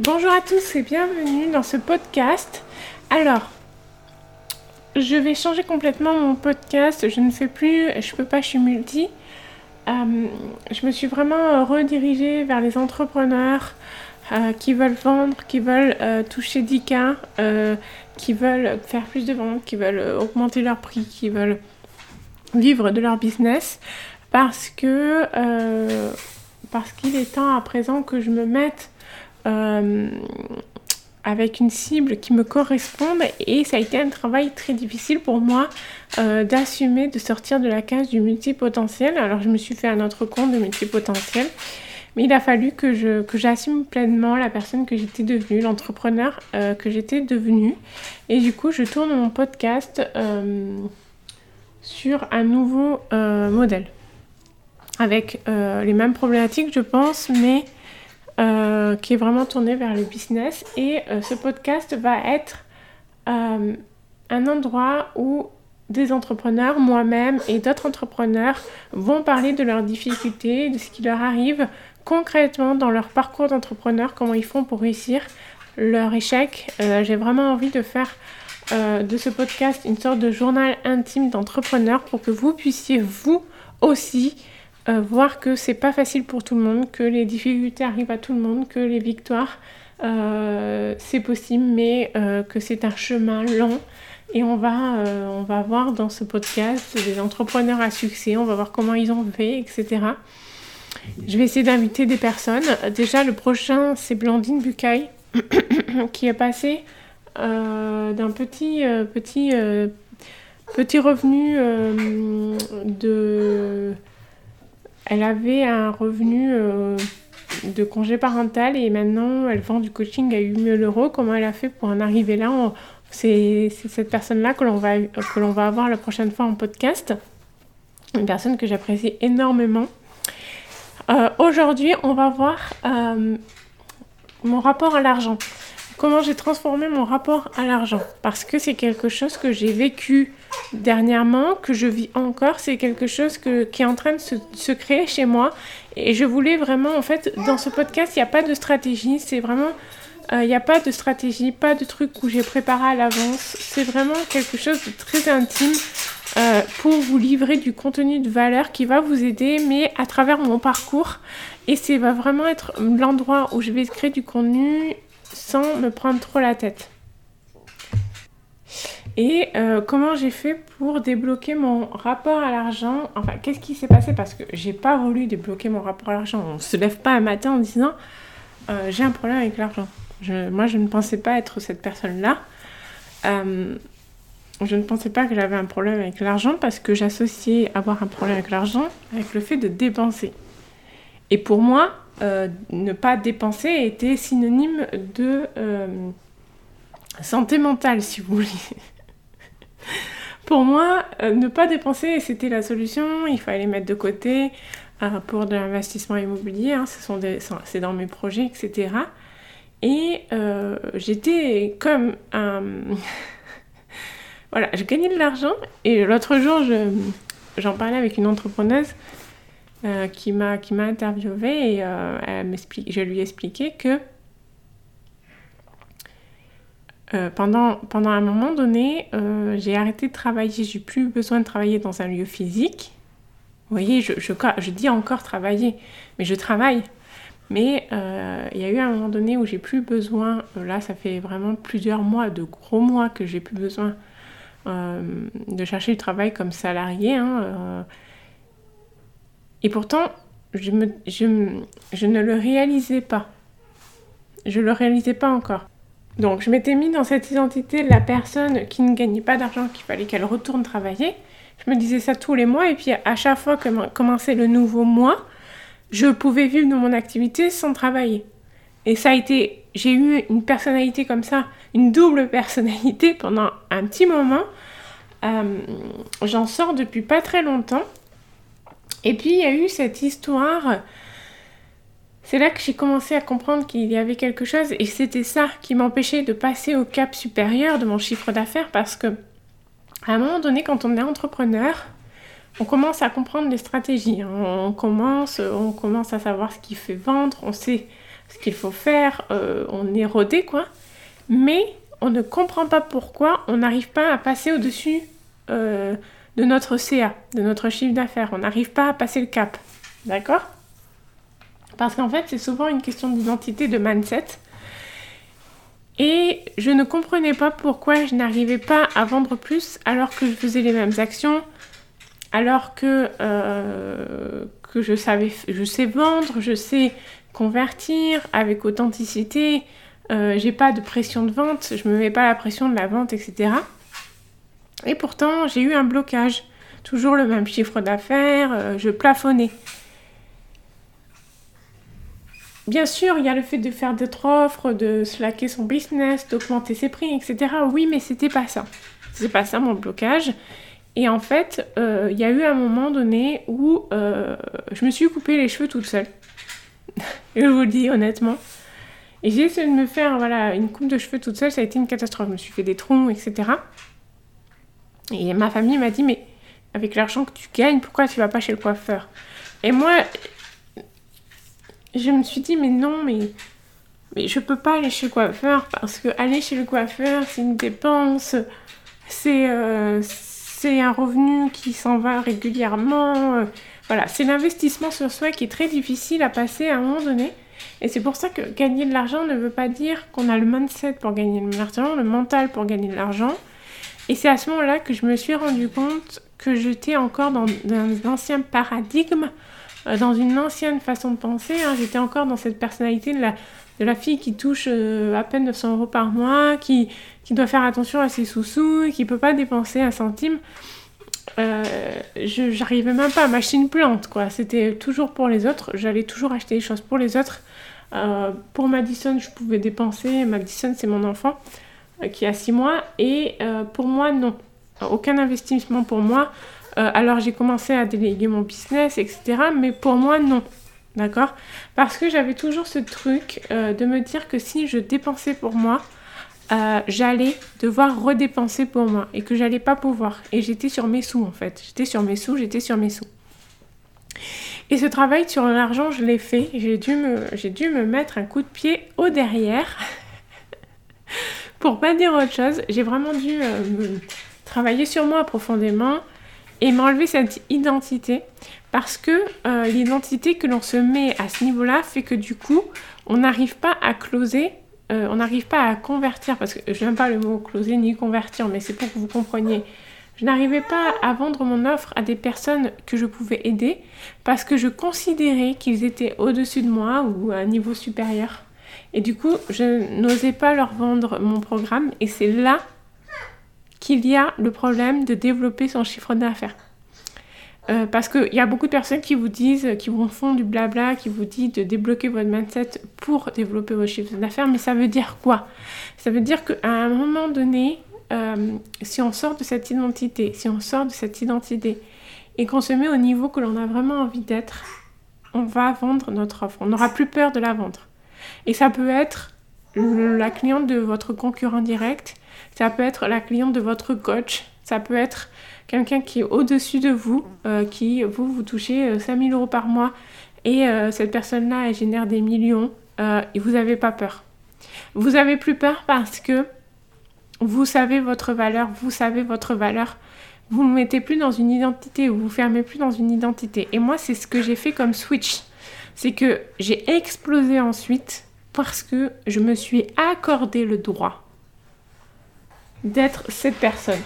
Bonjour à tous et bienvenue dans ce podcast. Alors, je vais changer complètement mon podcast. Je ne fais plus, je peux pas, je suis multi. Euh, je me suis vraiment redirigée vers les entrepreneurs euh, qui veulent vendre, qui veulent euh, toucher 10K, qui veulent faire plus de ventes, qui veulent augmenter leur prix, qui veulent vivre de leur business. Parce que parce qu'il est temps à présent que je me mette avec une cible qui me corresponde et ça a été un travail très difficile pour moi euh, d'assumer de sortir de la case du multipotentiel. Alors je me suis fait un autre compte de multipotentiel, mais il a fallu que je que j'assume pleinement la personne que j'étais devenue, l'entrepreneur euh, que j'étais devenue. Et du coup, je tourne mon podcast sur un nouveau modèle avec les mêmes problématiques, je pense, mais euh, qui est vraiment tourné vers le business. Et euh, ce podcast va être euh, un endroit où des entrepreneurs, moi-même et d'autres entrepreneurs vont parler de leurs difficultés, de ce qui leur arrive concrètement dans leur parcours d'entrepreneur, comment ils font pour réussir leur échec. J'ai vraiment envie de faire de ce podcast une sorte de journal intime d'entrepreneur pour que vous puissiez vous aussi euh, voir que c'est pas facile pour tout le monde, que les difficultés arrivent à tout le monde, que les victoires euh, c'est possible, mais euh, que c'est un chemin long. Et on va, on va voir dans ce podcast des entrepreneurs à succès, on va voir comment ils ont fait, etc. Je vais essayer d'inviter des personnes. Déjà, le prochain, c'est Blandine Bucaille, qui est passée d'un petit, petit, petit revenu de elle avait un revenu euh, de congé parental et maintenant elle vend du coaching à 8000 euros. Comment elle a fait pour en arriver là? C'est cette personne-là que l'on va, va avoir la prochaine fois en podcast. Une personne que j'apprécie énormément. Euh, aujourd'hui, on va voir euh, mon rapport à l'argent. Comment j'ai transformé mon rapport à l'argent? Parce que c'est quelque chose que j'ai vécu dernièrement, que je vis encore. C'est quelque chose qui est en train de se, créer chez moi. Et je voulais vraiment, en fait, dans ce podcast, il n'y a pas de stratégie. C'est vraiment, euh, il n'y a pas de stratégie, pas de truc où j'ai préparé à l'avance. C'est vraiment quelque chose de très intime. Euh, pour vous livrer du contenu de valeur qui va vous aider, mais à travers mon parcours. Et c'est va vraiment être l'endroit où je vais créer du contenu sans me prendre trop la tête. Et euh, comment j'ai fait pour débloquer mon rapport à l'argent? Enfin, qu'est-ce qui s'est passé? Parce que j'ai pas voulu débloquer mon rapport à l'argent. On se lève pas un matin en disant euh, j'ai un problème avec l'argent. moi, je ne pensais pas être cette personne-là. Euh, je ne pensais pas que j'avais un problème avec l'argent parce que j'associais avoir un problème avec l'argent avec le fait de dépenser. Et pour moi, ne pas dépenser était synonyme de santé mentale, si vous voulez. Pour moi, euh, ne pas dépenser, c'était la solution. Il fallait mettre de côté euh, pour de l'investissement immobilier. Hein, c'est dans mes projets, etc. Et euh, j'étais comme un... voilà, je gagnais de l'argent. Et l'autre jour, j'en parlais avec une entrepreneuse qui m'a interviewée et je lui ai expliqué que euh, pendant, pendant un moment donné, euh, j'ai arrêté de travailler. J'ai plus besoin de travailler dans un lieu physique. Vous voyez, je, je, dis encore travailler, mais je travaille. Mais euh, il y a eu un moment donné où j'ai plus besoin, là ça fait vraiment plusieurs mois, de gros mois que j'ai plus besoin de chercher du travail comme salarié. Hein, et pourtant, je, me, je, je ne le réalisais pas. Je ne le réalisais pas encore. Donc je m'étais mis dans cette identité de la personne qui ne gagnait pas d'argent, qu'il fallait qu'elle retourne travailler. Je me disais ça tous les mois et puis à chaque fois que commençait le nouveau mois, je pouvais vivre de mon activité sans travailler. Et ça a été, j'ai eu une personnalité comme ça, une double personnalité pendant un petit moment. Euh, j'en sors depuis pas très longtemps. Et puis il y a eu cette histoire c'est là que j'ai commencé à comprendre qu'il y avait quelque chose et c'était ça qui m'empêchait de passer au cap supérieur de mon chiffre d'affaires parce que à un moment donné, quand on est entrepreneur, on commence à comprendre les stratégies. On commence, on commence à savoir ce qui fait vendre, on sait ce qu'il faut faire, euh, on est rodé quoi. Mais on ne comprend pas pourquoi on n'arrive pas à passer au-dessus euh, de notre CA, de notre chiffre d'affaires. On n'arrive pas à passer le cap. D'accord? Parce qu'en fait, c'est souvent une question d'identité, de mindset. Et je ne comprenais pas pourquoi je n'arrivais pas à vendre plus alors que je faisais les mêmes actions, alors que, euh, je, savais, je sais vendre, je sais convertir avec authenticité, euh, j'ai pas de pression de vente, je me mets pas la pression de la vente, etc. Et pourtant, j'ai eu un blocage. Toujours le même chiffre d'affaires, euh, je plafonnais. Bien sûr, il y a le fait de faire d'autres offres, de slacker son business, d'augmenter ses prix, etc. Oui, mais c'était pas ça. C'est pas ça mon blocage. Et en fait, euh, il y a eu un moment donné où euh, je me suis coupé les cheveux toute seule. je vous le dis honnêtement. Et j'ai essayé de me faire voilà, une coupe de cheveux toute seule, ça a été une catastrophe. Je me suis fait des troncs, etc. Et ma famille m'a dit, mais avec l'argent que tu gagnes, pourquoi tu vas pas chez le coiffeur? Et moi, je me suis dit, mais non, mais, mais je peux pas aller chez le coiffeur parce que aller chez le coiffeur, c'est une dépense, c'est euh, c'est un revenu qui s'en va régulièrement. Voilà, c'est l'investissement sur soi qui est très difficile à passer à un moment donné. Et c'est pour ça que gagner de l'argent ne veut pas dire qu'on a le mindset pour gagner de l'argent, le mental pour gagner de l'argent. Et c'est à ce moment-là que je me suis rendu compte que j'étais encore dans, un ancien paradigme dans une ancienne façon de penser. Hein. J'étais encore dans cette personnalité de la, fille qui touche euh, à peine 900 euros par mois, qui, doit faire attention à ses sous-sous, qui peut pas dépenser un centime. Euh, j'arrivais même pas à m'acheter une plante, quoi. C'était toujours pour les autres. J'allais toujours acheter des choses pour les autres. pour Madison, je pouvais dépenser. Madison, c'est mon enfant qui a 6 mois. Et pour moi, non. Aucun investissement pour moi. Euh, alors j'ai commencé à déléguer mon business, etc. Mais pour moi, non. D'accord? Parce que j'avais toujours ce truc euh, de me dire que si je dépensais pour moi, euh, j'allais devoir redépenser pour moi et que j'allais pas pouvoir. Et j'étais sur mes sous en fait. J'étais sur mes sous, j'étais sur mes sous. Et ce travail sur l'argent, je l'ai fait. J'ai dû, me, mettre un coup de pied au derrière. Pour pas dire autre chose, j'ai vraiment dû travailler sur moi profondément et m'enlever cette identité parce que euh, l'identité que l'on se met à ce niveau-là fait que du coup, on n'arrive pas à closer, euh, on n'arrive pas à convertir, parce que je n'aime pas le mot closer ni convertir, mais c'est pour que vous compreniez. Je n'arrivais pas à vendre mon offre à des personnes que je pouvais aider parce que je considérais qu'ils étaient au-dessus de moi ou à un niveau supérieur. Et du coup, je n'osais pas leur vendre mon programme et c'est là qu'il y a le problème de développer son chiffre d'affaires. Euh, parce qu'il y a beaucoup de personnes qui vous disent, qui vous font du blabla, qui vous disent de débloquer votre mindset pour développer votre chiffre d'affaires, mais ça veut dire quoi? Ça veut dire qu'à un moment donné, euh, si on sort de cette identité, si on sort de cette identité et qu'on se met au niveau que l'on a vraiment envie d'être, on va vendre notre offre. On n'aura plus peur de la vendre. Et ça peut être la cliente de votre concurrent direct, ça peut être la cliente de votre coach, ça peut être quelqu'un qui est au-dessus de vous, euh, qui, vous, vous touchez 5000 euh, euros par mois et euh, cette personne-là, elle génère des millions et vous n'avez pas peur. Vous n'avez plus peur parce que vous savez votre valeur, vous savez votre valeur. Vous ne mettez plus dans une identité, vous vous fermez plus dans une identité. Et moi, c'est ce que j'ai fait comme switch. C'est que j'ai explosé ensuite parce que je me suis accordé le droit d'être cette personne.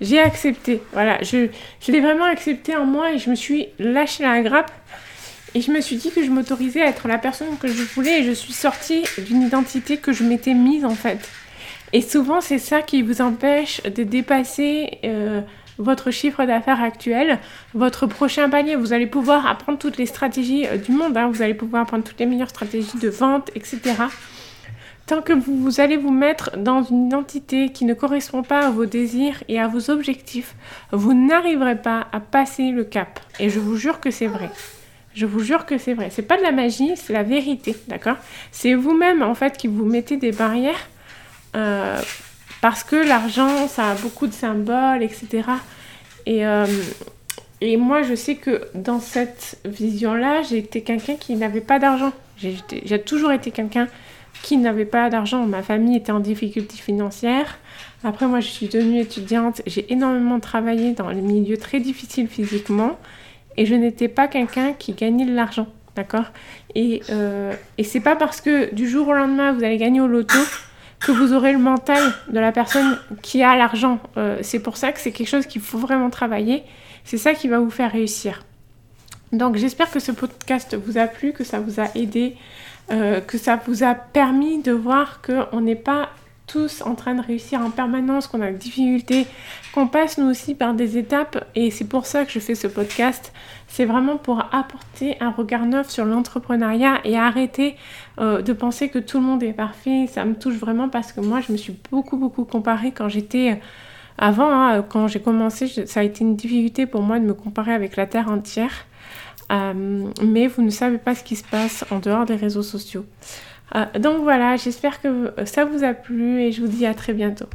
J'ai accepté, voilà, je, je l'ai vraiment accepté en moi et je me suis lâché la grappe et je me suis dit que je m'autorisais à être la personne que je voulais et je suis sortie d'une identité que je m'étais mise en fait. Et souvent c'est ça qui vous empêche de dépasser euh, votre chiffre d'affaires actuel, votre prochain panier. Vous allez pouvoir apprendre toutes les stratégies euh, du monde, hein. vous allez pouvoir apprendre toutes les meilleures stratégies de vente, etc tant que vous, allez vous mettre dans une identité qui ne correspond pas à vos désirs et à vos objectifs, vous n'arriverez pas à passer le cap. Et je vous jure que c'est vrai. Je vous jure que c'est vrai. C'est pas de la magie, c'est la vérité, d'accord? C'est vous-même en fait qui vous mettez des barrières euh, parce que l'argent, ça a beaucoup de symboles, etc. Et, euh, et moi, je sais que dans cette vision-là, j'étais quelqu'un qui n'avait pas d'argent. J'ai toujours été quelqu'un qui n'avait pas d'argent. Ma famille était en difficulté financière. Après, moi, je suis devenue étudiante. J'ai énormément travaillé dans les milieux très difficiles physiquement. Et je n'étais pas quelqu'un qui gagnait de l'argent. D'accord? Et, euh, et c'est pas parce que du jour au lendemain, vous allez gagner au loto que vous aurez le mental de la personne qui a l'argent. Euh, c'est pour ça que c'est quelque chose qu'il faut vraiment travailler. C'est ça qui va vous faire réussir. Donc j'espère que ce podcast vous a plu, que ça vous a aidé, euh, que ça vous a permis de voir qu'on n'est pas tous en train de réussir en permanence, qu'on a des difficultés, qu'on passe nous aussi par des étapes. Et c'est pour ça que je fais ce podcast. C'est vraiment pour apporter un regard neuf sur l'entrepreneuriat et arrêter euh, de penser que tout le monde est parfait. Ça me touche vraiment parce que moi, je me suis beaucoup, beaucoup comparée quand j'étais... Euh, avant, hein, quand j'ai commencé, ça a été une difficulté pour moi de me comparer avec la Terre entière. Euh, mais vous ne savez pas ce qui se passe en dehors des réseaux sociaux. donc voilà, j'espère que ça vous a plu et je vous dis à très bientôt.